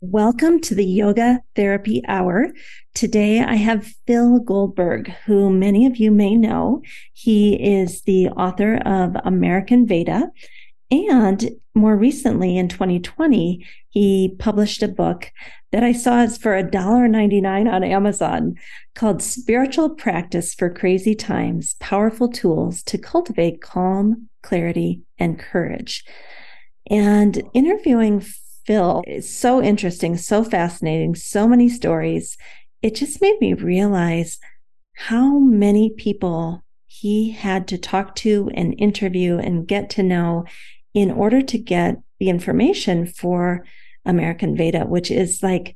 Welcome to the Yoga Therapy Hour. Today I have Phil Goldberg, who many of you may know. He is the author of American Veda. And more recently in 2020, he published a book that I saw is for $1.99 on Amazon called Spiritual Practice for Crazy Times Powerful Tools to Cultivate Calm, Clarity, and Courage. And interviewing Phil is so interesting, so fascinating, so many stories. It just made me realize how many people he had to talk to and interview and get to know in order to get the information for American Veda, which is like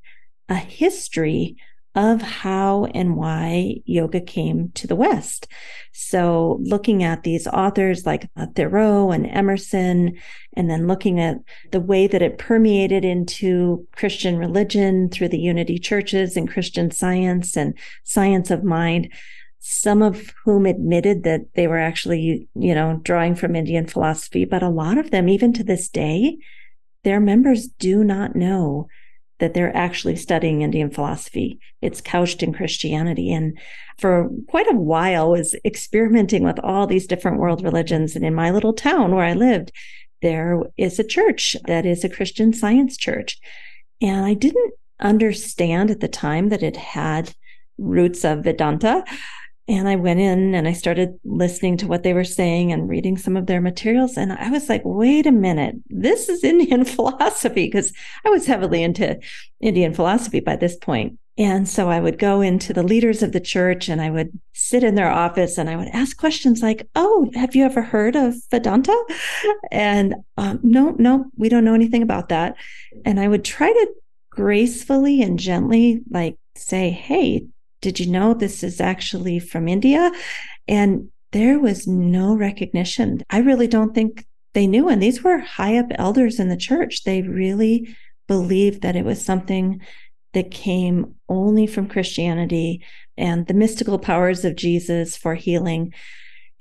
a history of how and why yoga came to the West. So looking at these authors like Thoreau and Emerson, and then looking at the way that it permeated into Christian religion through the unity churches and Christian science and science of mind, some of whom admitted that they were actually, you know, drawing from Indian philosophy, but a lot of them, even to this day, their members do not know that they're actually studying Indian philosophy. It's couched in Christianity. And for quite a while was experimenting with all these different world religions. And in my little town where I lived, there is a church that is a Christian science church. And I didn't understand at the time that it had roots of Vedanta. And I went in and I started listening to what they were saying and reading some of their materials. And I was like, wait a minute, this is Indian philosophy, because I was heavily into Indian philosophy by this point. And so I would go into the leaders of the church and I would sit in their office and I would ask questions like, Oh, have you ever heard of Vedanta? And um, no, no, we don't know anything about that. And I would try to gracefully and gently like say, Hey, did you know this is actually from India? And there was no recognition. I really don't think they knew. And these were high up elders in the church. They really believed that it was something that came only from Christianity and the mystical powers of Jesus for healing.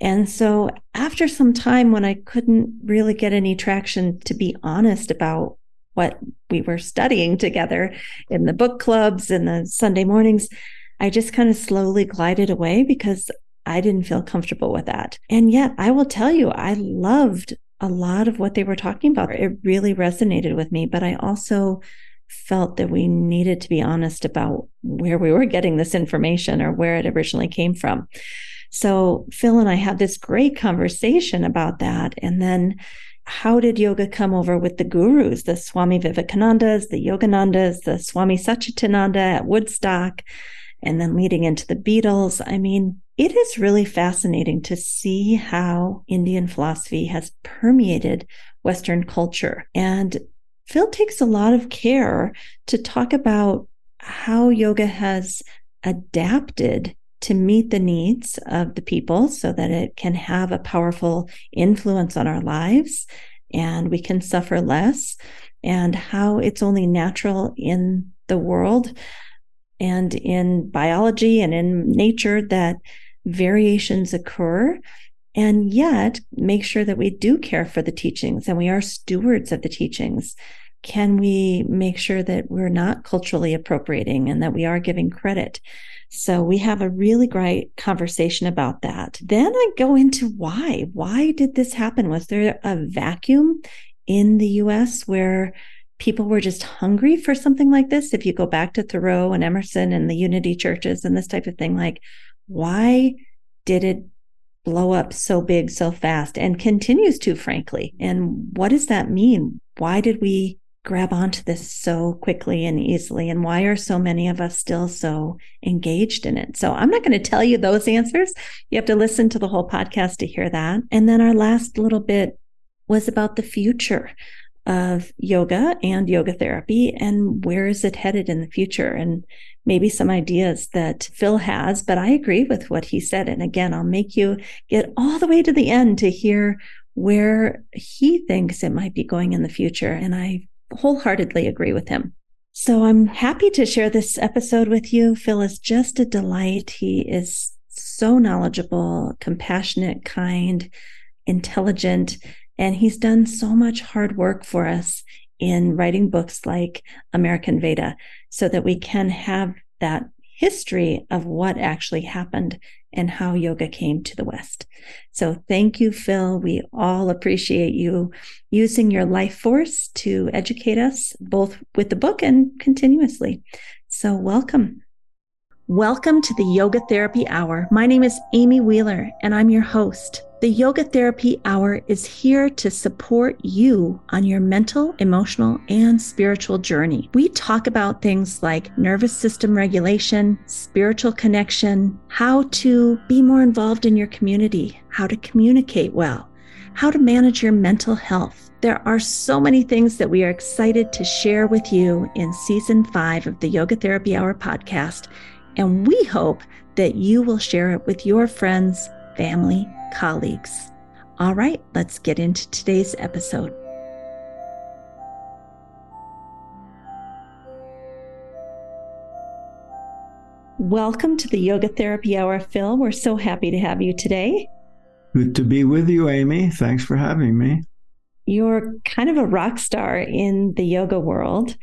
And so, after some time, when I couldn't really get any traction to be honest about what we were studying together in the book clubs and the Sunday mornings, I just kind of slowly glided away because I didn't feel comfortable with that. And yet, I will tell you, I loved a lot of what they were talking about. It really resonated with me, but I also felt that we needed to be honest about where we were getting this information or where it originally came from. So Phil and I had this great conversation about that. And then how did yoga come over with the gurus, the Swami Vivekanandas, the Yoganandas, the Swami Satchidananda at Woodstock? And then leading into the Beatles. I mean, it is really fascinating to see how Indian philosophy has permeated Western culture. And Phil takes a lot of care to talk about how yoga has adapted to meet the needs of the people so that it can have a powerful influence on our lives and we can suffer less, and how it's only natural in the world and in biology and in nature that variations occur. And yet make sure that we do care for the teachings and we are stewards of the teachings. Can we make sure that we're not culturally appropriating and that we are giving credit? So we have a really great conversation about that. Then i go into why. Why did this happen? Was there a vacuum in the us where people were just hungry for something like this. If you go back to Thoreau and Emerson and the unity churches and this type of thing, like, why did it blow up so big so fast and continues to, frankly? And what does that mean? Why did we grab onto this so quickly and easily? And why are so many of us still so engaged in it? So I'm not going to tell you those answers. You have to listen to the whole podcast to hear that. And then our last little bit was about the future of yoga and yoga therapy and where is it headed in the future and maybe some ideas that Phil has but I agree with what he said and again I'll make you get all the way to the end to hear where he thinks it might be going in the future and I wholeheartedly agree with him. So I'm happy to share this episode with you. Phil is just a delight. He is so knowledgeable, compassionate, kind, intelligent, and he's done so much hard work for us in writing books like American Veda so that we can have that history of what actually happened and how yoga came to the West. So thank you, Phil. We all appreciate you using your life force to educate us both with the book and continuously. So welcome. Welcome to the Yoga Therapy Hour. My name is Amy Wheeler, and I'm your host. The Yoga Therapy Hour is here to support you on your mental, emotional, and spiritual journey. We talk about things like nervous system regulation, spiritual connection, how to be more involved in your community, how to communicate well, how to manage your mental health. There are so many things that we are excited to share with you in season five of the Yoga Therapy Hour podcast. And we hope that you will share it with your friends, family, colleagues. All right, let's get into today's episode. Welcome to the Yoga Therapy Hour, Phil. We're so happy to have you today. Good to be with you, Amy. Thanks for having me. You're kind of a rock star in the yoga world.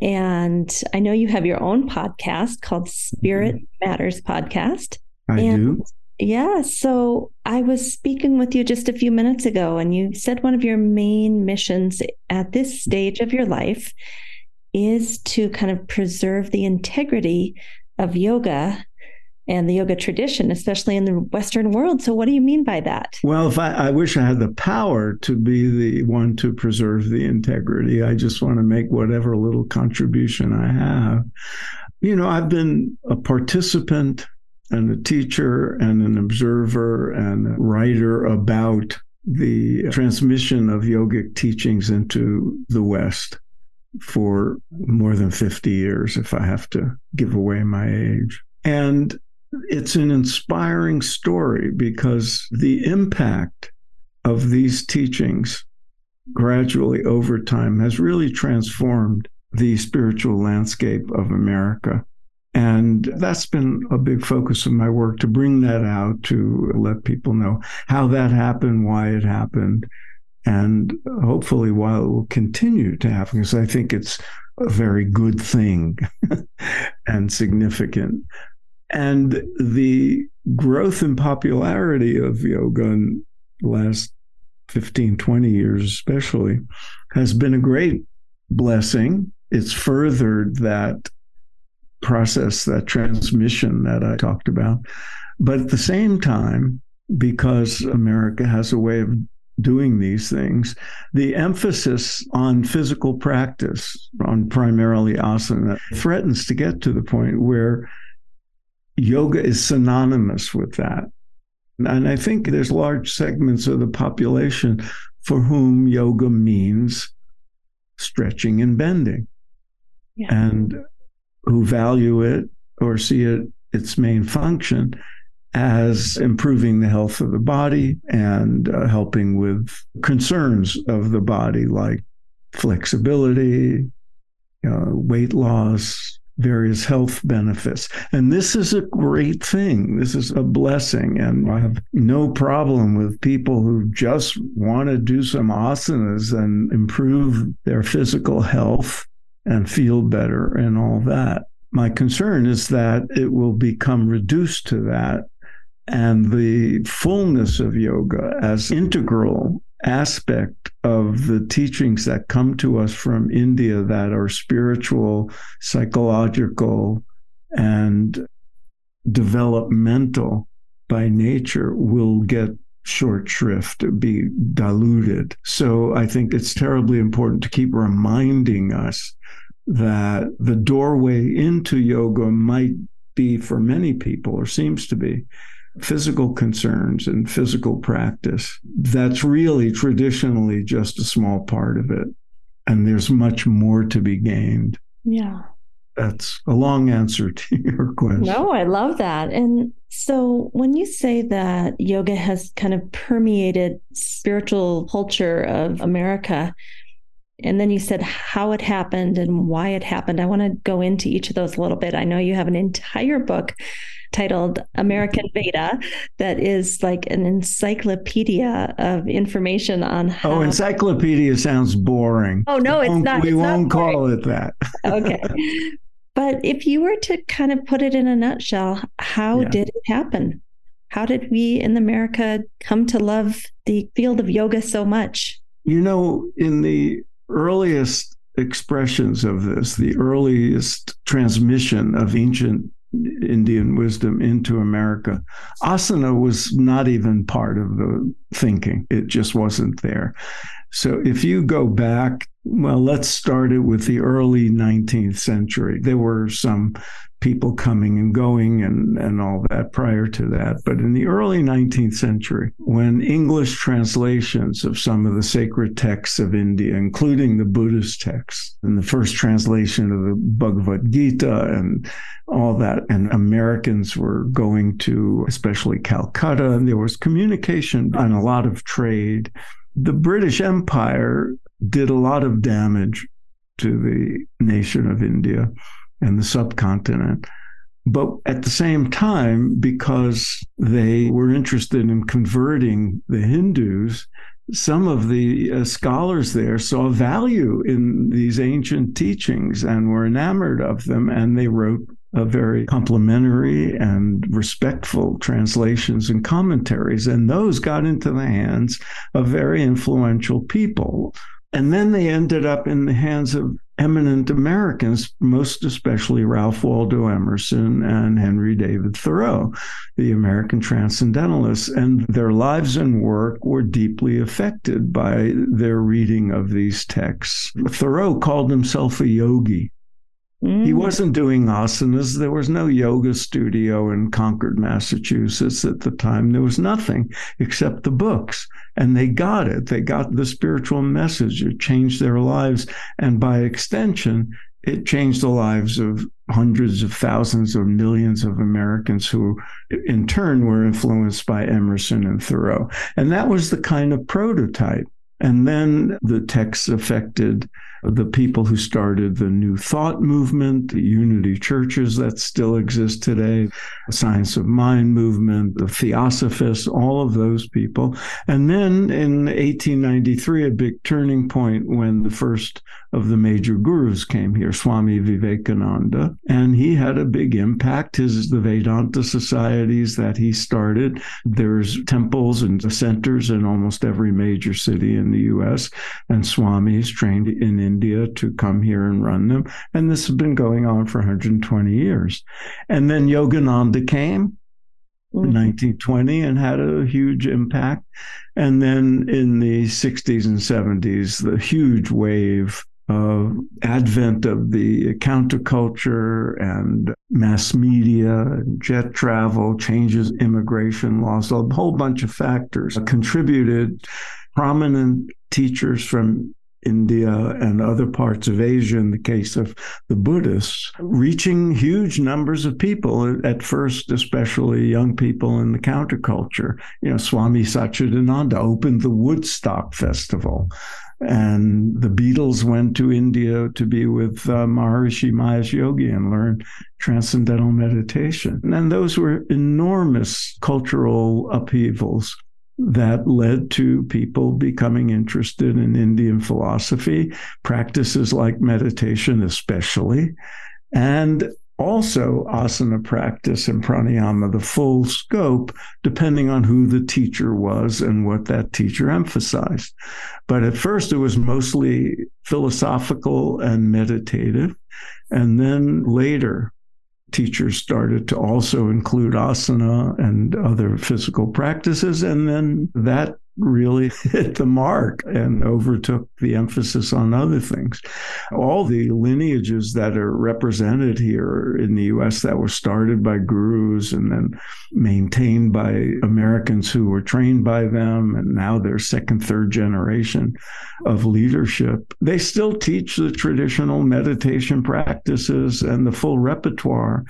And I know you have your own podcast called Spirit mm-hmm. Matters Podcast. I and do. Yeah. So I was speaking with you just a few minutes ago, and you said one of your main missions at this stage of your life is to kind of preserve the integrity of yoga and the yoga tradition, especially in the Western world. So, what do you mean by that? Well, if I, I, wish I had the power to be the one to preserve the integrity, I just want to make whatever little contribution I have. You know, I've been a participant and a teacher and an observer and a writer about the transmission of yogic teachings into the West for more than 50 years, if I have to give away my age. And it's an inspiring story because the impact of these teachings gradually over time has really transformed the spiritual landscape of America. And that's been a big focus of my work to bring that out, to let people know how that happened, why it happened, and hopefully why it will continue to happen, because I think it's a very good thing and significant. And the growth in popularity of yoga in the last 15, 20 years, especially, has been a great blessing. It's furthered that process, that transmission that I talked about. But at the same time, because America has a way of doing these things, the emphasis on physical practice, on primarily asana, threatens to get to the point where yoga is synonymous with that. And I think there's large segments of the population for whom yoga means stretching and bending. Yeah. And who value it or see it its main function as improving the health of the body and uh, helping with concerns of the body like flexibility, uh, weight loss, various health benefits. And this is a great thing. This is a blessing. And I have no problem with people who just want to do some asanas and improve their physical health and feel better and all that. My concern is that it will become reduced to that and the fullness of yoga as integral aspect of the teachings that come to us from India that are spiritual, psychological, and developmental by nature will get short shrift, be diluted. So I think it's terribly important to keep reminding us that the doorway into yoga might be for many people, or seems to be, physical concerns and physical practice. That's really traditionally just a small part of it. And there's much more to be gained. Yeah. That's a long answer to your question. No, I love that. And so when you say that yoga has kind of permeated spiritual culture of America, and then you said how it happened and why it happened. I want to go into each of those a little bit. I know you have an entire book titled American Veda that is like an encyclopedia of information on oh, how. Oh, encyclopedia sounds boring. Oh, no, it's not. We it's won't not call it that. okay. But if you were to kind of put it in a nutshell, how yeah. did it happen? How did we in America come to love the field of yoga so much? You know, in the earliest expressions of this, the earliest transmission of ancient Indian wisdom into America. Asana was not even part of the thinking, it just wasn't there. So if you go back, well, let's start it with the early 19th century. There were some people coming and going and, and all that prior to that. But in the early 19th century, when English translations of some of the sacred texts of India, including the Buddhist texts, and the first translation of the Bhagavad Gita and all that, and Americans were going to, especially Calcutta, and there was communication and a lot of trade. The British Empire did a lot of damage to the nation of India and the subcontinent. But at the same time, because they were interested in converting the Hindus, some of the uh, scholars there saw value in these ancient teachings and were enamored of them, and they wrote very complimentary and respectful translations and commentaries. And those got into the hands of very influential people. And then they ended up in the hands of eminent Americans, most especially Ralph Waldo Emerson and Henry David Thoreau, the American transcendentalists. And their lives and work were deeply affected by their reading of these texts. Thoreau called himself a yogi. Mm. He wasn't doing asanas. There was no yoga studio in Concord, Massachusetts at the time. There was nothing except the books. And they got it. They got the spiritual message. It changed their lives. And by extension, it changed the lives of hundreds of thousands or millions of Americans who, in turn, were influenced by Emerson and Thoreau. And that was the kind of prototype. And then the texts affected the people who started the New Thought movement, the Unity churches that still exist today, the Science of Mind movement, the Theosophists, all of those people. And then in 1893, a big turning point when the first of the major gurus came here, Swami Vivekananda, and he had a big impact. His the Vedanta societies that he started. There's temples and centers in almost every major city in the U.S. and Swamis trained in India to come here and run them. And this has been going on for 120 years. And then Yogananda came. Mm-hmm. 1920 and had a huge impact. And then in the 60s and 70s, the huge wave uh, advent of the counterculture and mass media, jet travel, changes immigration laws, a whole bunch of factors contributed. Prominent teachers from India and other parts of Asia, in the case of the Buddhists, reaching huge numbers of people, at first, especially young people in the counterculture. You know, Swami Satchidananda opened the Woodstock Festival. And the Beatles went to India to be with uh, Maharishi Mahesh Yogi and learn transcendental meditation. And those were enormous cultural upheavals that led to people becoming interested in Indian philosophy, practices like meditation, especially. And also asana practice and pranayama, the full scope, depending on who the teacher was and what that teacher emphasized. But at first, it was mostly philosophical and meditative. And then later, teachers started to also include asana and other physical practices. And then that really hit the mark and overtook the emphasis on other things. All the lineages that are represented here in the US that were started by gurus and then maintained by Americans who were trained by them, and now they're second, third generation of leadership, they still teach the traditional meditation practices and the full repertoire.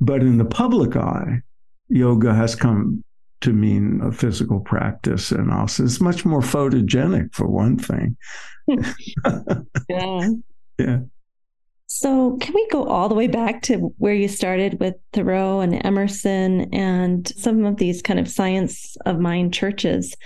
But in the public eye, yoga has come to mean a physical practice and also it's much more photogenic for one thing. yeah. Yeah. So, can we go all the way back to where you started with Thoreau and Emerson and some of these kind of science of mind churches?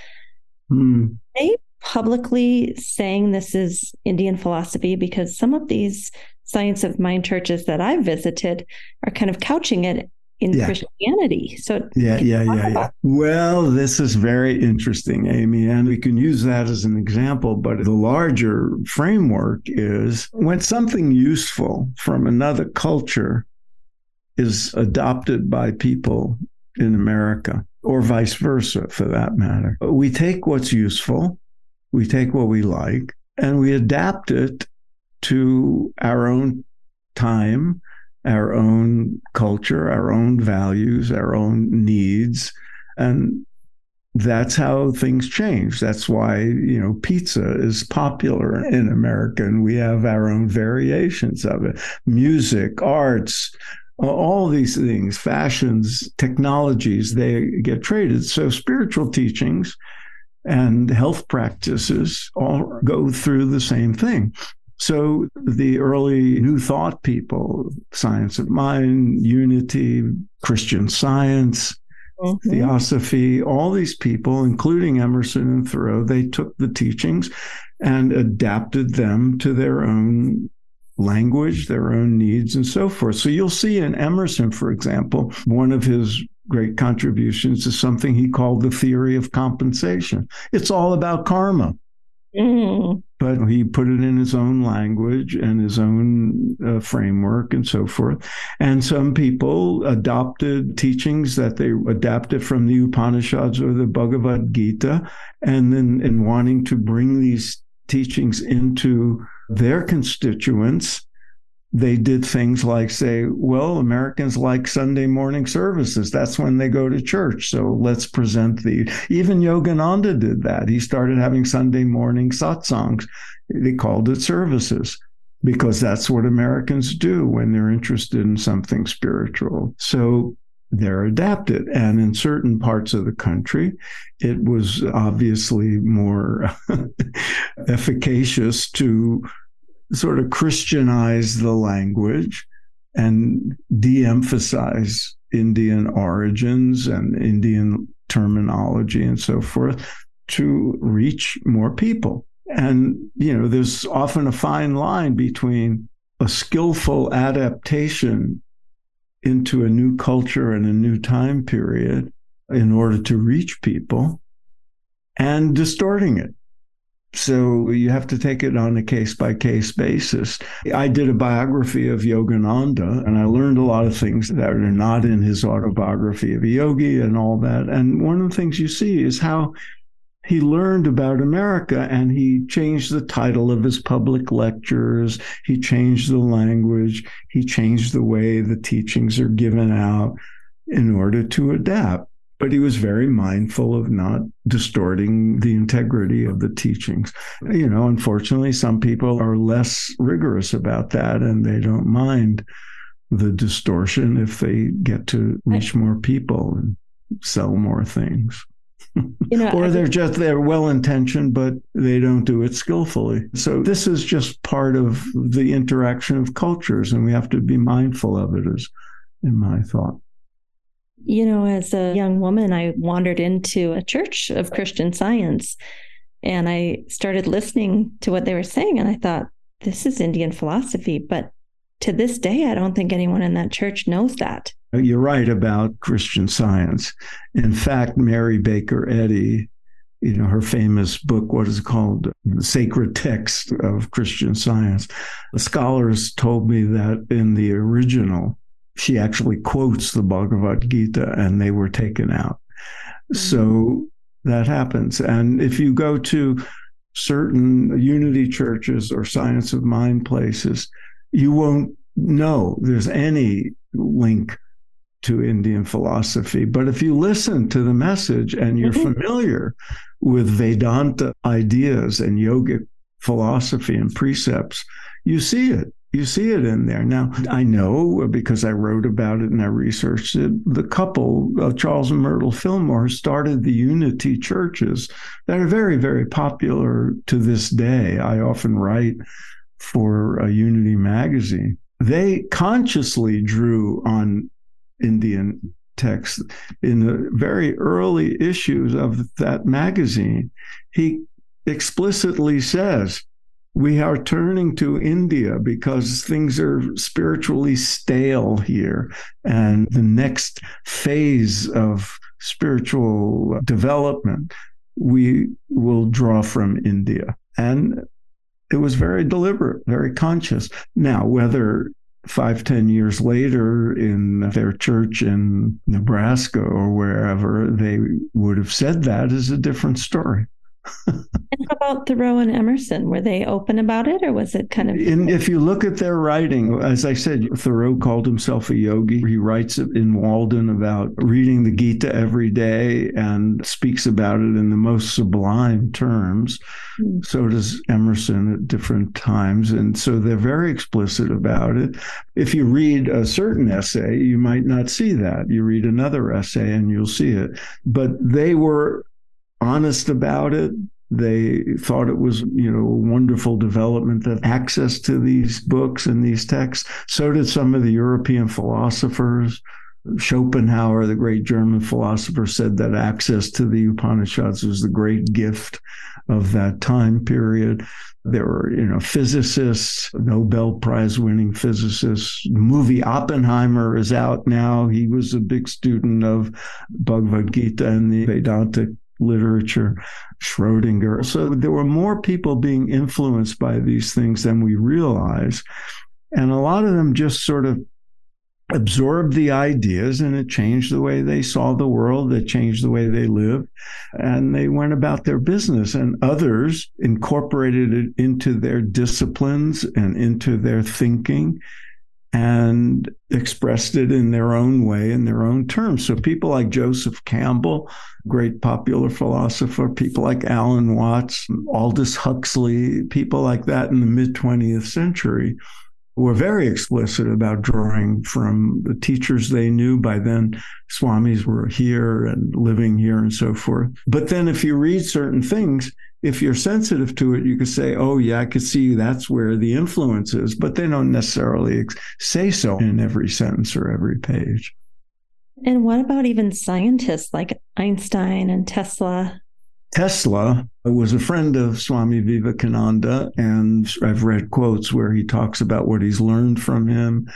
Hmm. They publicly saying this is Indian philosophy because some of these science of mind churches that I've visited are kind of couching it in yeah. Christianity. So yeah, yeah, yeah, yeah. Well, this is very interesting, Amy, and we can use that as an example. But the larger framework is when something useful from another culture is adopted by people in America, or vice versa, for that matter, we take what's useful, we take what we like, and we adapt it to our own time our own culture, our own values, our own needs. And that's how things change. That's why, you know, pizza is popular in America and we have our own variations of it. Music, arts, all these things, fashions, technologies, they get traded. So spiritual teachings and health practices all go through the same thing. So the early New Thought people, science of mind, unity, Christian science, mm-hmm. theosophy, all these people, including Emerson and Thoreau, they took the teachings and adapted them to their own language, their own needs, and so forth. So you'll see in Emerson, for example, one of his great contributions is something he called the theory of compensation. It's all about karma. Mm. But he put it in his own language and his own uh, framework and so forth. And some people adopted teachings that they adapted from the Upanishads or the Bhagavad Gita, and then in wanting to bring these teachings into their constituents they did things like say, well, Americans like Sunday morning services. That's when they go to church. So let's present the. Even Yogananda did that. He started having Sunday morning satsangs. They called it services because that's what Americans do when they're interested in something spiritual. So they're adapted. And in certain parts of the country, it was obviously more efficacious to sort of Christianize the language and de emphasize Indian origins and Indian terminology and so forth to reach more people. And, you know, there's often a fine line between a skillful adaptation into a new culture and a new time period in order to reach people and distorting it so you have to take it on a case by case basis. I did a biography of Yogananda and I learned a lot of things that are not in his autobiography of a yogi and all that. And one of the things you see is how he learned about America and he changed the title of his public lectures. He changed the language. He changed the way the teachings are given out in order to adapt but he was very mindful of not distorting the integrity of the teachings. You know, unfortunately, some people are less rigorous about that and they don't mind the distortion if they get to reach more people and sell more things. You know, or they're just they're well intentioned, but they don't do it skillfully. So this is just part of the interaction of cultures, and we have to be mindful of it. Is in my thought. You know, as a young woman, I wandered into a church of Christian science and I started listening to what they were saying. And I thought, this is Indian philosophy. But to this day, I don't think anyone in that church knows that. You're right about Christian science. In fact, Mary Baker Eddy, you know, her famous book, what is it called? The Sacred Text of Christian Science. The scholars told me that in the original, she actually quotes the Bhagavad Gita and they were taken out. Mm-hmm. So that happens. And if you go to certain unity churches or science of mind places, you won't know there's any link to Indian philosophy. But if you listen to the message and you're mm-hmm. familiar with Vedanta ideas and yogic philosophy and precepts, you see it. You see it in there. Now, I know because I wrote about it and I researched it, the couple, uh, Charles and Myrtle Fillmore, started the Unity churches that are very, very popular to this day. I often write for a Unity magazine. They consciously drew on Indian text in the very early issues of that magazine. He explicitly says, we are turning to India because things are spiritually stale here. And the next phase of spiritual development, we will draw from India. And it was very deliberate, very conscious. Now, whether five, ten years later in their church in Nebraska or wherever they would have said that is a different story and how about Thoreau and Emerson? Were they open about it or was it kind of. In, if you look at their writing, as I said, Thoreau called himself a yogi. He writes in Walden about reading the Gita every day and speaks about it in the most sublime terms. Mm. So does Emerson at different times. And so they're very explicit about it. If you read a certain essay, you might not see that. You read another essay and you'll see it. But they were honest about it. They thought it was, you know, a wonderful development that access to these books and these texts. So did some of the European philosophers. Schopenhauer, the great German philosopher, said that access to the Upanishads was the great gift of that time period. There were, you know, physicists, Nobel Prize winning physicists. The movie Oppenheimer is out now. He was a big student of Bhagavad Gita and the Vedantic literature, Schrodinger. So there were more people being influenced by these things than we realize. And a lot of them just sort of absorbed the ideas and it changed the way they saw the world, it changed the way they lived, and they went about their business. And others incorporated it into their disciplines and into their thinking and expressed it in their own way, in their own terms. So people like Joseph Campbell, great popular philosopher, people like Alan Watts, Aldous Huxley, people like that in the mid 20th century were very explicit about drawing from the teachers they knew. By then, swamis were here and living here and so forth. But then, if you read certain things, if you're sensitive to it, you could say, oh, yeah, I could see that's where the influence is, but they don't necessarily say so in every sentence or every page. And what about even scientists like Einstein and Tesla? Tesla was a friend of Swami Vivekananda, and I've read quotes where he talks about what he's learned from him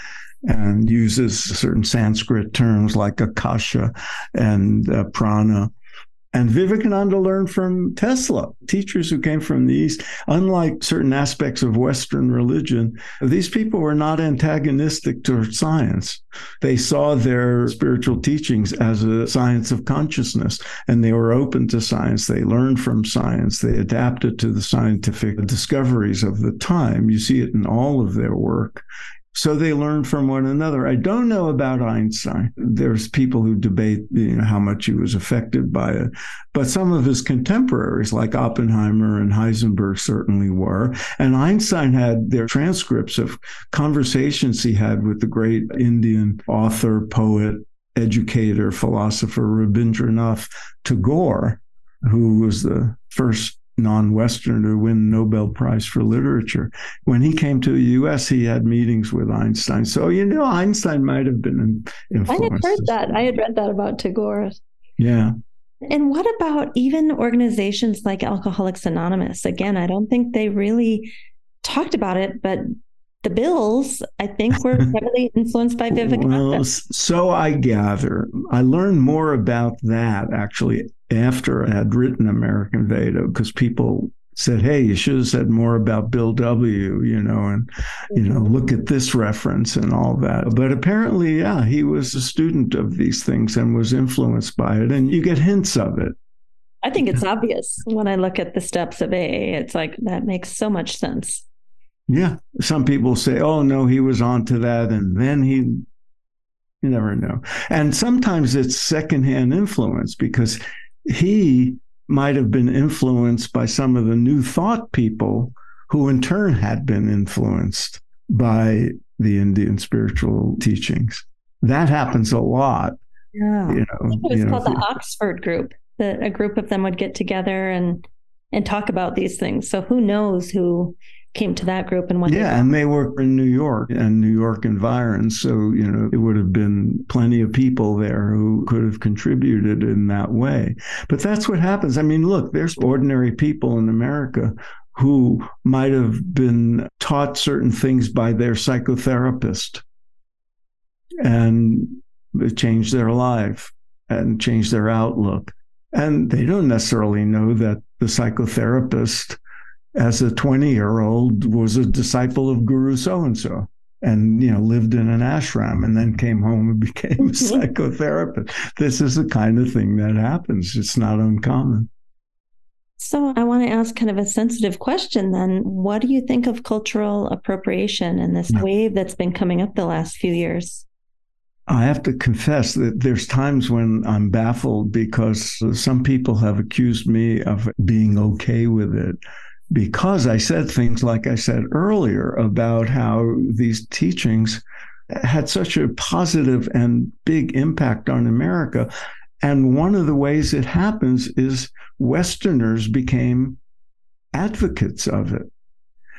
and uses certain Sanskrit terms like akasha and uh, prana and Vivekananda learned from Tesla, teachers who came from the East. Unlike certain aspects of Western religion, these people were not antagonistic to science. They saw their spiritual teachings as a science of consciousness, and they were open to science. They learned from science. They adapted to the scientific discoveries of the time. You see it in all of their work. So they learn from one another. I don't know about Einstein. There's people who debate you know, how much he was affected by it, but some of his contemporaries, like Oppenheimer and Heisenberg, certainly were. And Einstein had their transcripts of conversations he had with the great Indian author, poet, educator, philosopher Rabindranath Tagore, who was the first non-Westerner win Nobel Prize for Literature. When he came to the U.S., he had meetings with Einstein. So you know, Einstein might have been influenced. I had heard that. I had read that about Tagore. Yeah. And what about even organizations like Alcoholics Anonymous? Again, I don't think they really talked about it, but the bills, I think, were heavily influenced by Vivekananda. Well, so I gather. I learned more about that actually after I had written American Veda because people said, "Hey, you should have said more about Bill W." You know, and you know, mm-hmm. look at this reference and all that. But apparently, yeah, he was a student of these things and was influenced by it, and you get hints of it. I think it's obvious when I look at the steps of AA. It's like that makes so much sense. Yeah. Some people say, oh, no, he was onto that. And then he, you never know. And sometimes it's secondhand influence because he might have been influenced by some of the new thought people who in turn had been influenced by the Indian spiritual teachings. That happens a lot. Yeah. You know, it was called know, the Oxford group. That a group of them would get together and and talk about these things. So who knows who came to that group and what yeah and they were in new york and new york environs so you know it would have been plenty of people there who could have contributed in that way. But that's what happens. I mean look there's ordinary people in america who might have been taught certain things by their psychotherapist and it changed their life and changed their outlook. And they don't necessarily know that the psychotherapist as a 20 year old was a disciple of guru so and so and you know lived in an ashram and then came home and became a mm-hmm. psychotherapist. This is the kind of thing that happens. It's not uncommon. So i want to ask kind of a sensitive question then. What do you think of cultural appropriation and this yeah. wave that's been coming up the last few years? I have to confess that there's times when I'm baffled because some people have accused me of being okay with it because I said things like I said earlier about how these teachings had such a positive and big impact on America. And one of the ways it happens is Westerners became advocates of it.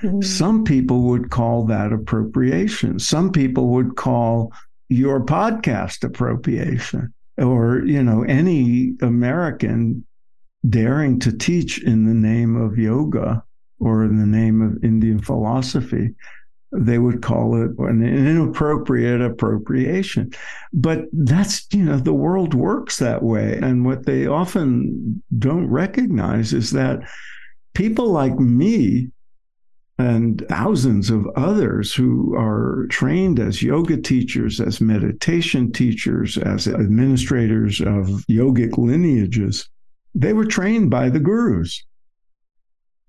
Mm-hmm. Some people would call that appropriation. Some people would call your podcast appropriation or, you know, any American daring to teach in the name of yoga or in the name of Indian philosophy, they would call it an inappropriate appropriation. But that's, you know, the world works that way. And what they often don't recognize is that people like me and thousands of others who are trained as yoga teachers, as meditation teachers, as administrators of yogic lineages, they were trained by the gurus.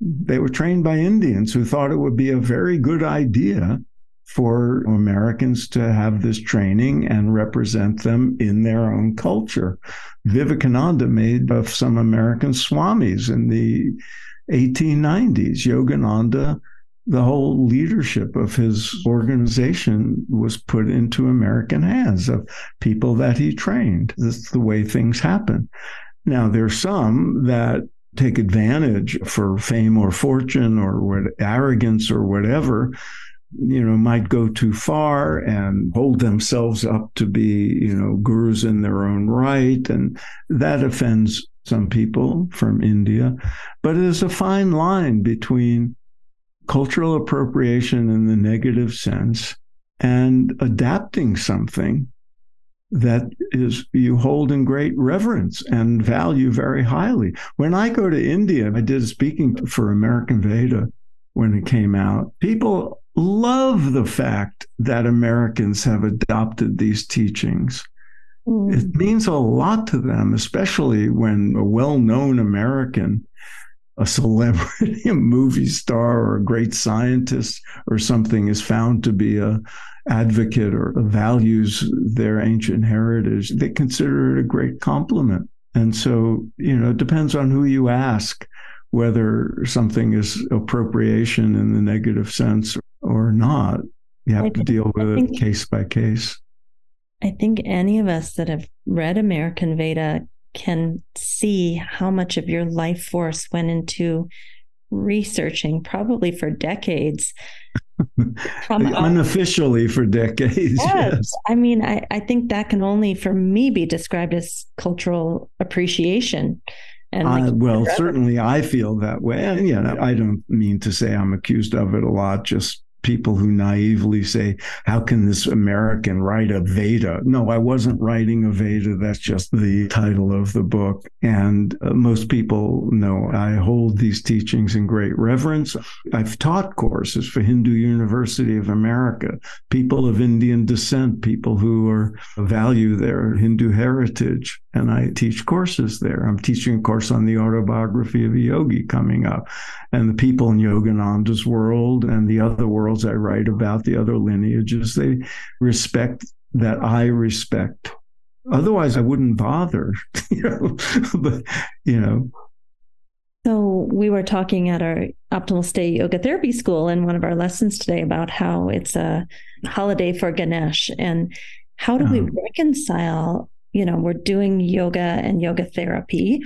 They were trained by Indians who thought it would be a very good idea for Americans to have this training and represent them in their own culture. Vivekananda made of some American swamis in the 1890s. Yogananda, the whole leadership of his organization was put into American hands of people that he trained. That's the way things happen. Now, there's some that take advantage for fame or fortune or what arrogance or whatever you know might go too far and hold themselves up to be you know gurus in their own right. And that offends some people from india. But there's a fine line between cultural appropriation in the negative sense and adapting something that is you hold in great reverence and value very highly. When I go to India, I did speaking for American Veda when it came out. People love the fact that Americans have adopted these teachings. Mm. It means a lot to them, especially when a well known American, a celebrity, a movie star, or a great scientist or something is found to be a advocate or values their ancient heritage, they consider it a great compliment. And so, you know, it depends on who you ask whether something is appropriation in the negative sense or not. You have to deal with it case by case. I think any of us that have read American Veda can see how much of your life force went into researching, probably for decades, unofficially for decades. Yes. yes. I mean, I, I think that can only, for me, be described as cultural appreciation. And like, uh, well, certainly I feel that way. And yeah, I don't mean to say I'm accused of it a lot, just people who naively say, How can this American write a Veda? No, I wasn't writing a Veda. That's just the title of the book. And uh, most people know I hold these teachings in great reverence. I've taught courses for Hindu University of America, people of Indian descent, people who are value their Hindu heritage. And I teach courses there. I'm teaching a course on the autobiography of a yogi coming up. And the people in Yogananda's world and the other worlds I write about, the other lineages, they respect that I respect. Otherwise, I wouldn't bother. you know, but you know, So, we were talking at our Optimal State Yoga Therapy School in one of our lessons today about how it's a holiday for Ganesh and how do we uh-huh. reconcile? You know, we're doing yoga and yoga therapy,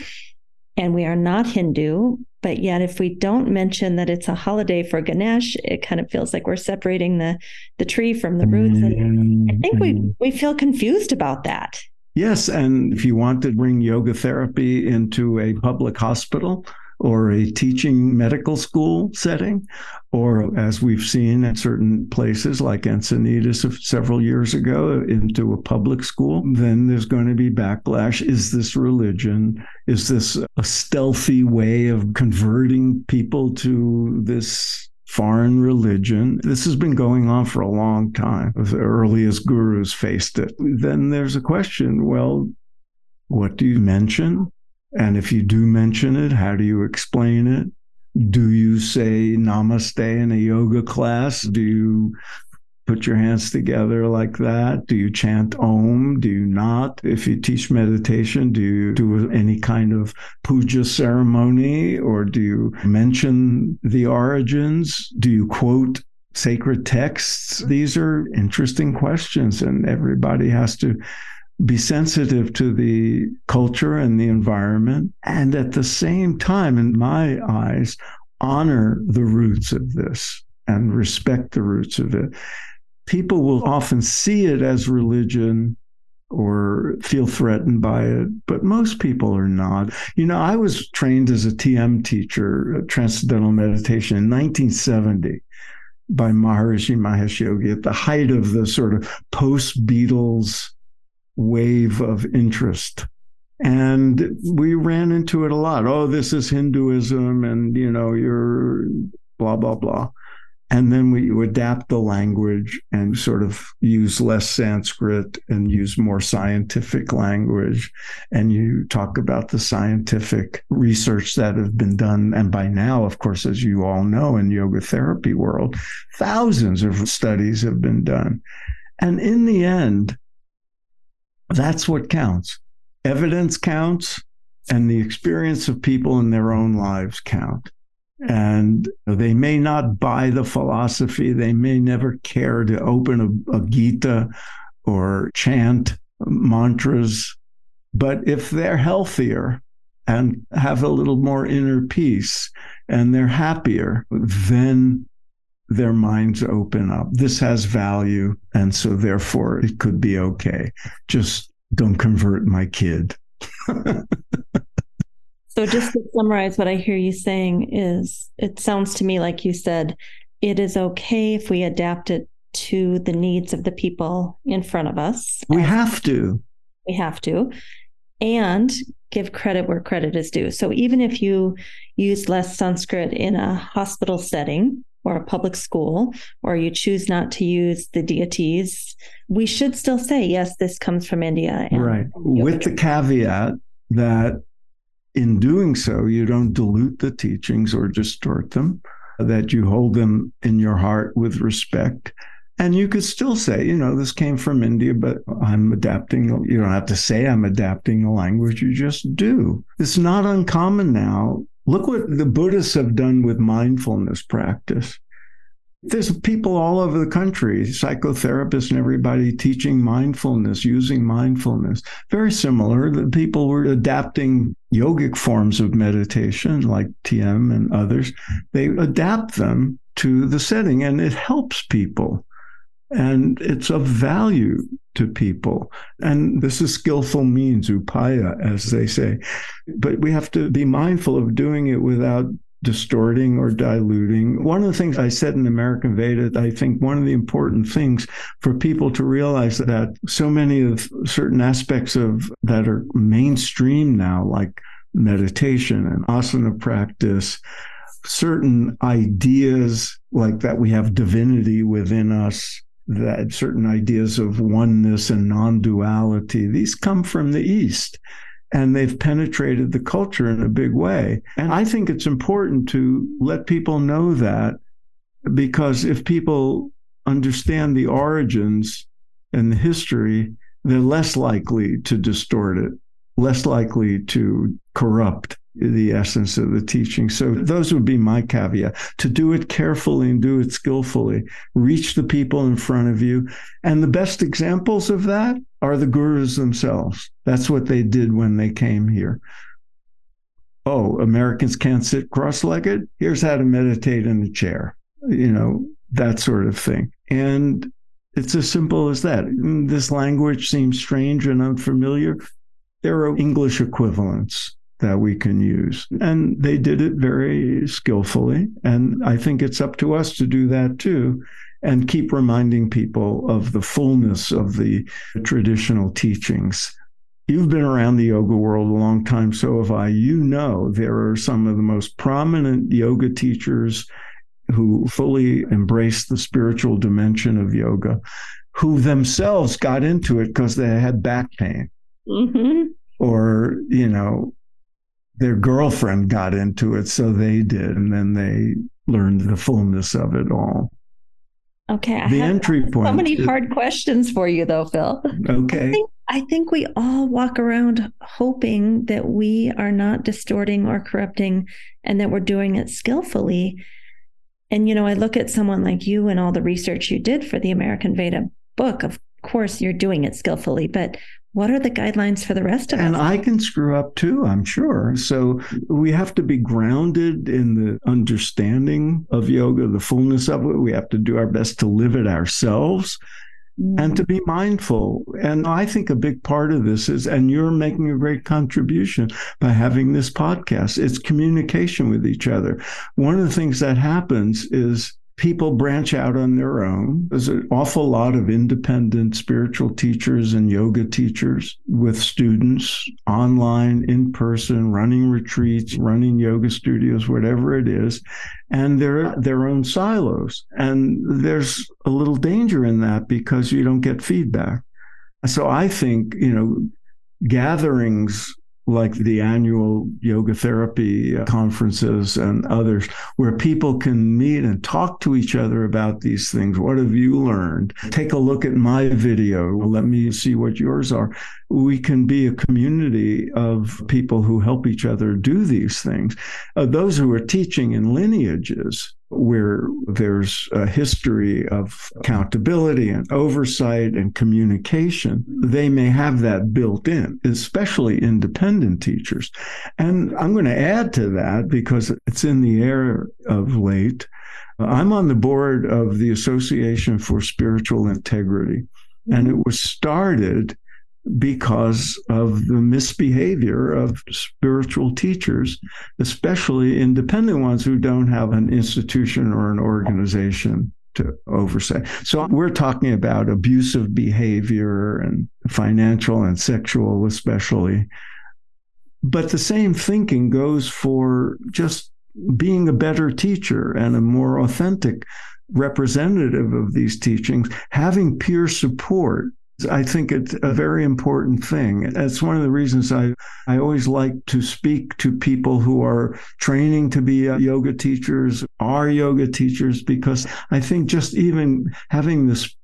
and we are not Hindu, but yet if we don't mention that it's a holiday for Ganesh, it kind of feels like we're separating the the tree from the roots. And I think we mm-hmm. we feel confused about that. Yes, and if you want to bring yoga therapy into a public hospital, or a teaching medical school setting, or as we've seen at certain places like Encinitas several years ago, into a public school, then there's going to be backlash. Is this religion? Is this a stealthy way of converting people to this foreign religion. This has been going on for a long time. The earliest gurus faced it. Then there's a question well, what do you mention? And if you do mention it, how do you explain it? Do you say namaste in a yoga class? Do you put your hands together like that? Do you chant Om? Do you not? If you teach meditation, do you do any kind of puja ceremony or do you mention the origins? Do you quote sacred texts? These are interesting questions, and everybody has to be sensitive to the culture and the environment, and at the same time, in my eyes, honor the roots of this and respect the roots of it. People will often see it as religion or feel threatened by it, but most people are not. You know, I was trained as a TM teacher, Transcendental Meditation, in 1970 by Maharishi Mahesh Yogi at the height of the sort of post Beatles wave of interest. And we ran into it a lot. Oh, this is Hinduism, and you know, you're blah, blah, blah. And then we adapt the language and sort of use less Sanskrit and use more scientific language. And you talk about the scientific research that have been done. And by now, of course, as you all know, in yoga therapy world, thousands of studies have been done. And in the end, that's what counts. Evidence counts, and the experience of people in their own lives count. Hmm. And they may not buy the philosophy, they may never care to open a, a Gita or chant mantras. But if they're healthier and have a little more inner peace and they're happier, then their minds open up. This has value. And so therefore it could be okay. Just don't convert my kid. so just to summarize what I hear you saying is it sounds to me like you said it is okay if we adapt it to the needs of the people in front of us. We have to. We have to. And give credit where credit is due. So even if you use less Sanskrit in a hospital setting, or a public school, or you choose not to use the deities, we should still say, yes, this comes from India. right. With the caveat that in doing so, you don't dilute the teachings or distort them, that you hold them in your heart with respect. And you could still say, you know, this came from India, but I'm adapting. You don't have to say I'm adapting the language, you just do. It's not uncommon now Look what the Buddhists have done with mindfulness practice. There's people all over the country, psychotherapists and everybody teaching mindfulness, using mindfulness. Very similar. The people were adapting yogic forms of meditation like TM and others. They adapt them to the setting and it helps people. And it's of value to people. And this is skillful means, upaya, as they say. But we have to be mindful of doing it without distorting or diluting. One of the things I said in American Veda, I think one of the important things for people to realize that so many of certain aspects of that are mainstream now, like meditation and asana practice, certain ideas like that we have divinity within us that certain ideas of oneness and non duality, these come from the East and they've penetrated the culture in a big way. And I think it's important to let people know that because if people understand the origins and the history, they're less likely to distort it, less likely to corrupt the essence of the teaching. So those would be my caveat to do it carefully and do it skillfully, reach the people in front of you. And the best examples of that are the gurus themselves. That's what they did when they came here. Oh, Americans can't sit cross legged? Here's how to meditate in a chair, you know, that sort of thing. And it's as simple as that. Mm, this language seems strange and unfamiliar. There are English equivalents that we can use. And they did it very skillfully. And I think it's up to us to do that too and keep reminding people of the fullness of the traditional teachings. You've been around the yoga world a long time, so have I. You know there are some of the most prominent yoga teachers who fully embrace the spiritual dimension of yoga, who themselves got into it because they had back pain. Mm-hmm. Or, you know, their girlfriend got into it, so they did, and then they learned the fullness of it all. Okay, I the entry point. So many hard questions for you, though, Phil. Okay. I think, I think we all walk around hoping that we are not distorting or corrupting, and that we're doing it skillfully. And you know, I look at someone like you and all the research you did for the American Veda book. Of course, you're doing it skillfully, but what are the guidelines for the rest of and us? And I can screw up too, I'm sure. So we have to be grounded in the understanding of yoga, the fullness of it. We have to do our best to live it ourselves mm-hmm. and to be mindful. And I think a big part of this is, and you're making a great contribution by having this podcast, it's communication with each other. One of the things that happens is people branch out on their own. There's an awful lot of independent spiritual teachers and yoga teachers with students online, in person, running retreats, running yoga studios, whatever it is. And they're their own silos. And there's a little danger in that because you don't get feedback. So I think, you know, gatherings like the annual yoga therapy uh, conferences and others, where people can meet and talk to each other about these things. What have you learned? Take a look at my video. Let me see what yours are. We can be a community of people who help each other do these things. Uh, those who are teaching in lineages, where there's a history of accountability and oversight and communication, they may have that built in, especially independent teachers. And I'm going to add to that because it's in the air of late. I'm on the board of the Association for Spiritual Integrity, and it was started because of the misbehavior of spiritual teachers, especially independent ones who don't have an institution or an organization to oversee. So we're talking about abusive behavior and financial and sexual, especially. But the same thinking goes for just being a better teacher and a more authentic representative of these teachings, having peer support I think it's a very important thing. It's one of the reasons I, I always like to speak to people who are training to be uh, yoga teachers, are yoga teachers, because I think just even having this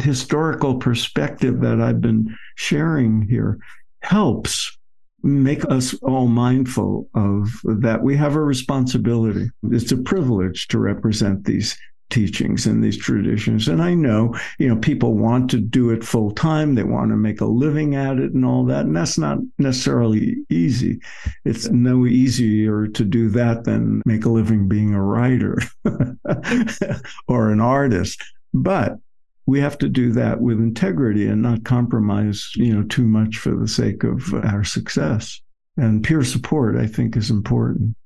historical perspective that I've been sharing here helps make us all mindful of that we have a responsibility. It's a privilege to represent these teachings and these traditions. And I know, you know, people want to do it full time. They want to make a living at it and all that. And that's not necessarily easy. It's no easier to do that than make a living being a writer or an artist. But we have to do that with integrity and not compromise, you know, too much for the sake of our success. And peer support, I think, is important.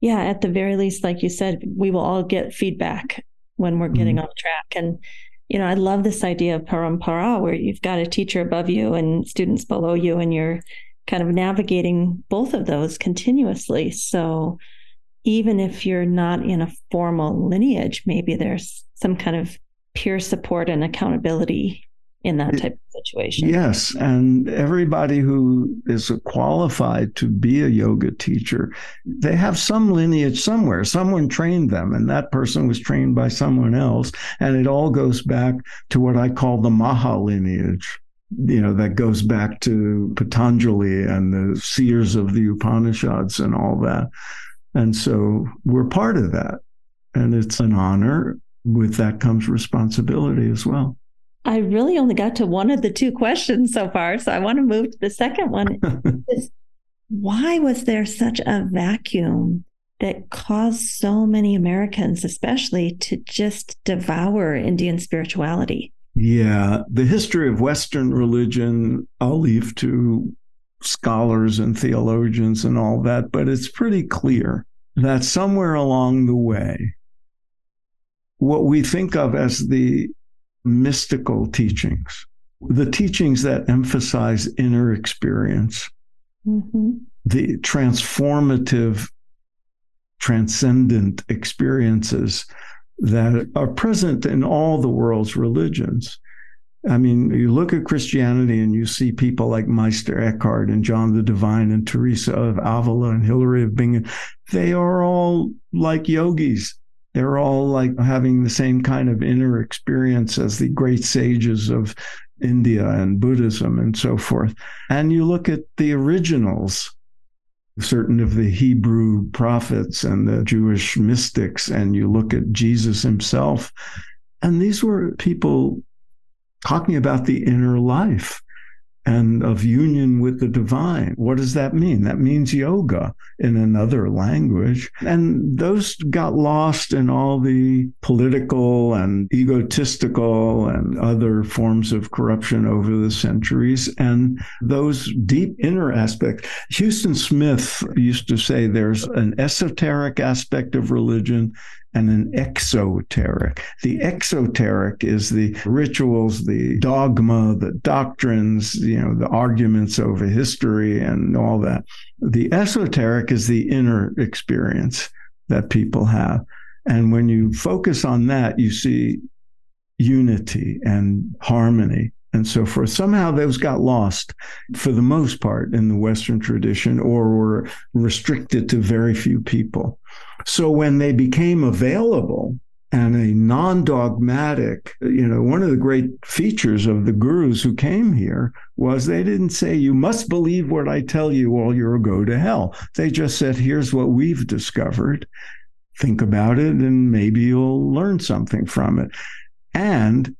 Yeah, at the very least, like you said, we will all get feedback when we're getting mm-hmm. off track. And, you know, I love this idea of parampara where you've got a teacher above you and students below you, and you're kind of navigating both of those continuously. So even if you're not in a formal lineage, maybe there's some kind of peer support and accountability in that type of situation. Yes. And everybody who is qualified to be a yoga teacher, they have some lineage somewhere. Someone trained them, and that person was trained by someone else. And it all goes back to what I call the Maha lineage. you know, that goes back to Patanjali and the seers of the Upanishads and all that. And so we're part of that. And it's an honor. With that comes responsibility as well. I really only got to one of the two questions so far. So I want to move to the second one. why was there such a vacuum that caused so many Americans, especially, to just devour Indian spirituality? Yeah, the history of Western religion, I'll leave to scholars and theologians and all that, but it's pretty clear that somewhere along the way, what we think of as the mystical teachings, the teachings that emphasize inner experience, mm-hmm. the transformative, transcendent experiences that are present in all the world's religions. I mean, you look at Christianity and you see people like Meister Eckhart and John the Divine and Teresa of Avila and Hildegard of Bingen. They are all like yogis. They're all like having the same kind of inner experience as the great sages of India and Buddhism and so forth. And you look at the originals, certain of the Hebrew prophets and the Jewish mystics, and you look at Jesus himself. And these were people talking about the inner life and of union with the divine. What does that mean? That means yoga in another language. And those got lost in all the political and egotistical and other forms of corruption over the centuries. And those deep inner aspects. Huston Smith used to say there's an esoteric aspect of religion and an exoteric. The exoteric is the rituals, the dogma, the doctrines, you know, the arguments over history and all that. The esoteric is the inner experience that people have. And when you focus on that, you see unity and harmony and so forth. Somehow those got lost for the most part in the Western tradition or were restricted to very few people. So when they became available and a non dogmatic, you know, one of the great features of the gurus who came here was they didn't say, you must believe what I tell you or you'll go to hell. They just said, here's what we've discovered. Think about it and maybe you'll learn something from it. And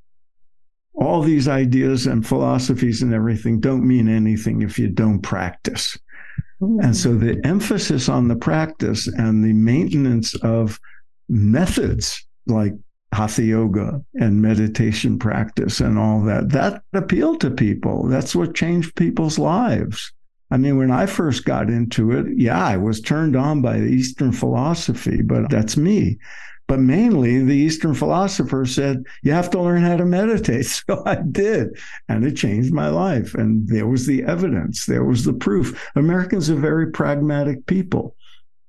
all these ideas and philosophies and everything don't mean anything if you don't practice. And hmm. so the emphasis on the practice and the maintenance of methods like hatha yoga and meditation practice and all that, that appealed to people. That's what changed people's lives. I mean, when I first got into it, yeah, I was turned on by the Eastern philosophy, but that's me. But mainly, the Eastern philosophers said, you have to learn how to meditate. So I did. And it changed my life. And there was the evidence, there was the proof. Americans are very pragmatic people.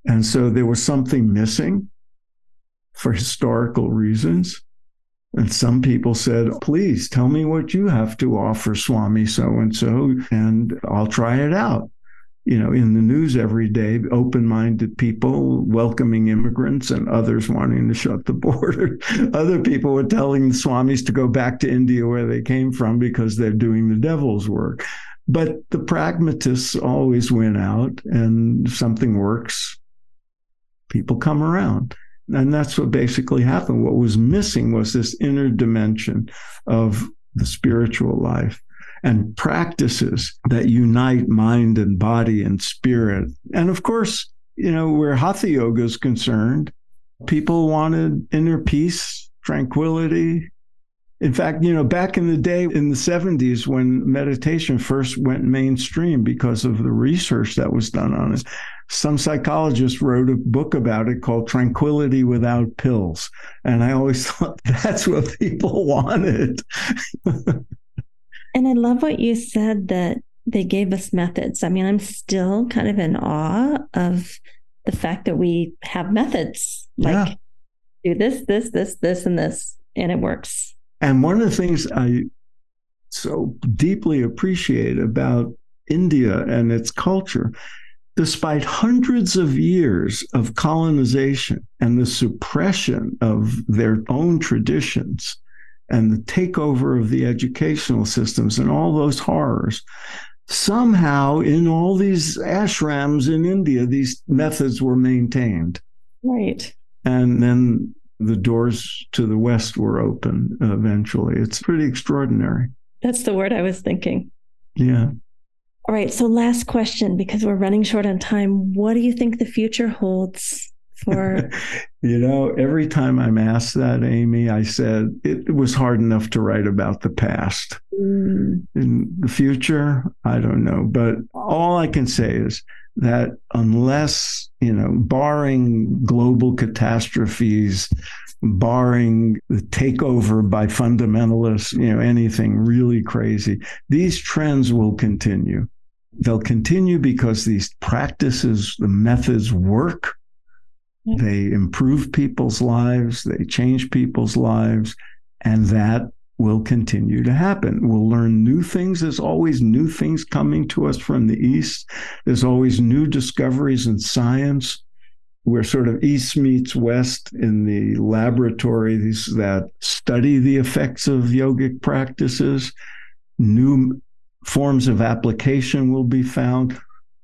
And so there was something missing for historical reasons. And some people said, please tell me what you have to offer, Swami so and so, and I'll try it out you know, in the news every day, open minded people welcoming immigrants and others wanting to shut the border. Other people were telling the swamis to go back to India where they came from because they're doing the devil's work. But the pragmatists always win out, and if something works, people come around. And that's what basically happened. What was missing was this inner dimension of the spiritual life and practices that unite mind and body and spirit. And of course, you know, where hatha yoga is concerned, people wanted inner peace, tranquility. In fact, you know, back in the day in the 70s when meditation first went mainstream because of the research that was done on it, some psychologist wrote a book about it called Tranquility Without Pills. And I always thought that's what people wanted. And I love what you said that they gave us methods. I mean, I'm still kind of in awe of the fact that we have methods like yeah. do this, this, this, this, and this, and it works. And one of the things I so deeply appreciate about India and its culture, despite hundreds of years of colonization and the suppression of their own traditions, and the takeover of the educational systems and all those horrors. Somehow, in all these ashrams in India, these methods were maintained. Right. And then the doors to the West were open eventually. It's pretty extraordinary. That's the word I was thinking. Yeah. All right. So, last question because we're running short on time. What do you think the future holds for? you know, every time I'm asked that, Amy, I said it was hard enough to write about the past. Mm. In the future, I don't know. But all I can say is that unless, you know, barring global catastrophes, barring the takeover by fundamentalists, you know, anything really crazy, these trends will continue. They'll continue because these practices, the methods work. Mm-hmm. They improve people's lives, they change people's lives, and that will continue to happen. We'll learn new things. There's always new things coming to us from the East. There's always new discoveries in science. We're sort of East meets West in the laboratories that study the effects of yogic practices. New forms of application will be found.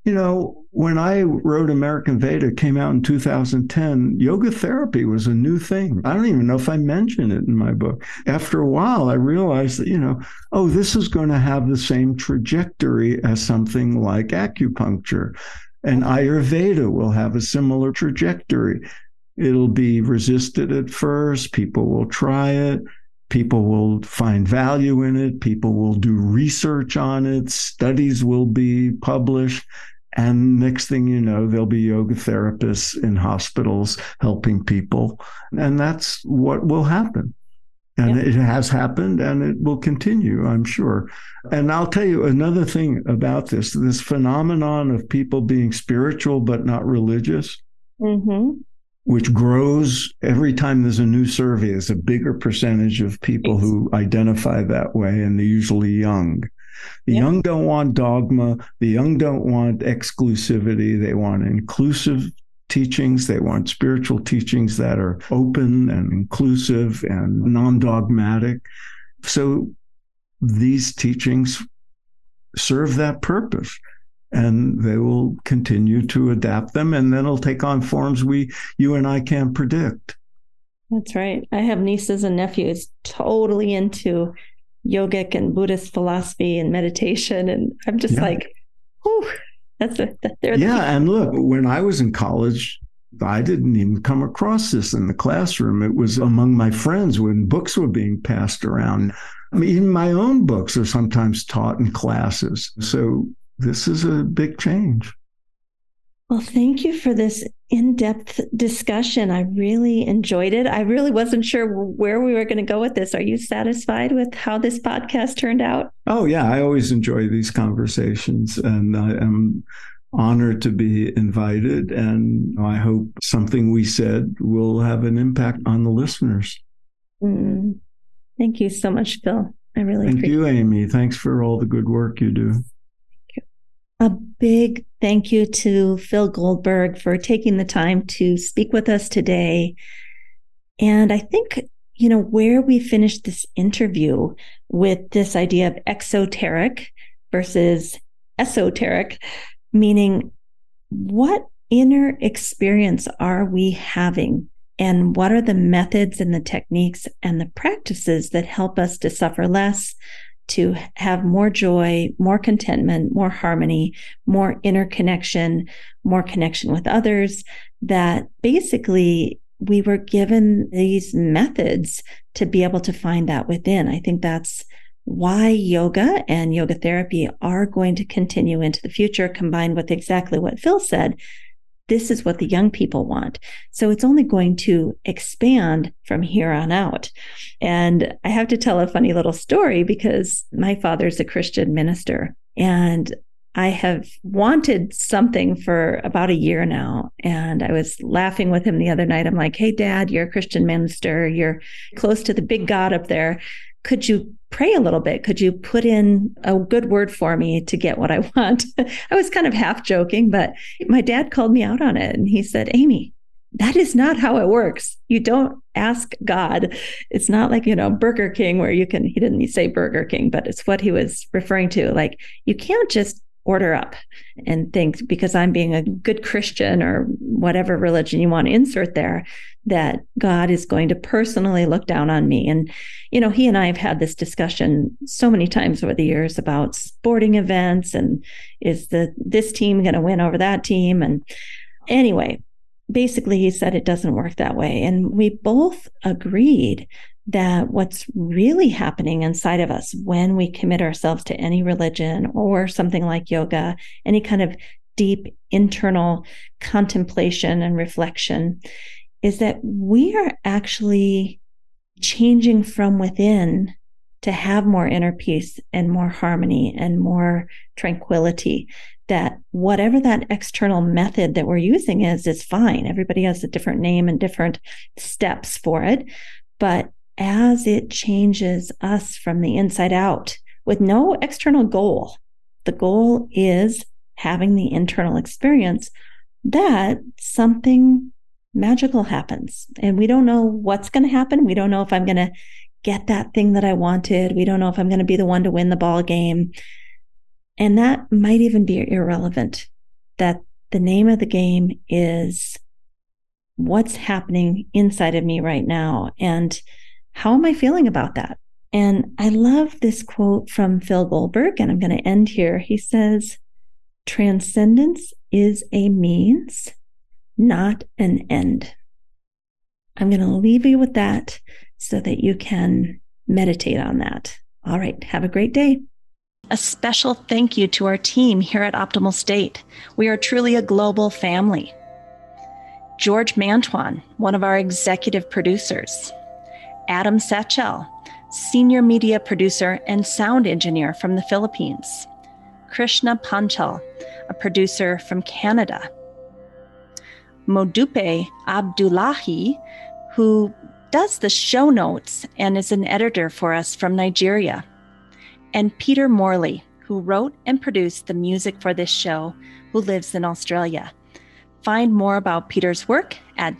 You know, when I wrote American Veda, came out in 2010, yoga therapy was a new thing. I don't even know if I mentioned it in my book. After a while, I realized that, you know, oh, this is going to have the same trajectory as something like acupuncture. And Ayurveda will have a similar trajectory. It'll be resisted at first, people will try it, people will find value in it, people will do research on it, studies will be published and next thing you know, there'll be yoga therapists in hospitals helping people. And that's what will happen. And yeah. it has happened and it will continue, I'm sure. And I'll tell you another thing about this this phenomenon of people being spiritual but not religious, mm-hmm. which grows every time there's a new survey. There's a bigger percentage of people who identify that way, and they're usually young. The yep. young don't want dogma. The young don't want exclusivity. They want inclusive teachings. They want spiritual teachings that are open and inclusive and non dogmatic. So these teachings serve that purpose and they will continue to adapt them and then it'll take on forms we you and I can't predict. That's right. I have nieces and nephews totally into yogic and Buddhist philosophy and meditation. And I'm just yeah. like, whew, that's a, they're yeah. The and look, when I was in college, I didn't even come across this in the classroom. It was among my friends when books were being passed around. I mean, even my own books are sometimes taught in classes. So this is a big change. Well, thank you for this in depth discussion. I really enjoyed it. I really wasn't sure where we were going to go with this. Are you satisfied with how this podcast turned out? Oh, yeah. I always enjoy these conversations, and I am honored to be invited. And I hope something we said will have an impact on the listeners. Mm. Thank you so much, Phil. I really Thank you, Amy. Thanks for all the good work you do. A big thank you to Phil Goldberg for taking the time to speak with us today. And I think, you know, where we finished this interview with this idea of exoteric versus esoteric, meaning what inner experience are we having? And what are the methods and the techniques and the practices that help us to suffer less, to have more joy, more contentment, more harmony, more interconnection, more connection with others, that basically we were given these methods to be able to find that within. I think that's why yoga and yoga therapy are going to continue into the future, combined with exactly what Phil said this is what the young people want. So it's only going to expand from here on out. And I have to tell a funny little story because my father's a Christian minister and I have wanted something for about a year now. And I was laughing with him the other night. I'm like, hey, dad, you're a Christian minister. You're close to the big God up there could you pray a little bit? Could you put in a good word for me to get what I want? I was kind of half joking, but my dad called me out on it and he said, Amy, that is not how it works. You don't ask God. It's not like, you know, Burger King where you can, he didn't say Burger King, but it's what he was referring to. Like, you can't just order up and think because I'm being a good Christian or whatever religion you want to insert there, that God is going to personally look down on me. And, you know, he and I have had this discussion so many times over the years about sporting events and is the this team going to win over that team? And anyway, basically he said it doesn't work that way. And we both agreed that what's really happening inside of us when we commit ourselves to any religion or something like yoga, any kind of deep internal contemplation and reflection, is that we are actually changing from within to have more inner peace and more harmony and more tranquility that whatever that external method that we're using is is fine. Everybody has a different name and different steps for it but as it changes us from the inside out with no external goal. The goal is having the internal experience that something magical happens. And we don't know what's going to happen. We don't know if i'm going to get that thing that i wanted. We don't know if i'm going to be the one to win the ball game. And that might even be irrelevant, that the name of the game is what's happening inside of me right now. And how am I feeling about that? And I love this quote from Phil Goldberg, and I'm going to end here. He says, Transcendence is a means, not an end. I'm going to leave you with that so that you can meditate on that. All right. Have a great day. A special thank you to our team here at Optimal State. We are truly a global family. George Mantuan, one of our executive producers. Adam Satchel, senior media producer and sound engineer from the Philippines. Krishna Panchal, a producer from Canada. Modupe Abdullahi, who does the show notes and is an editor for us from Nigeria and Peter Morley, who wrote and produced the music for this show, who lives in Australia. Find more about Peter's work at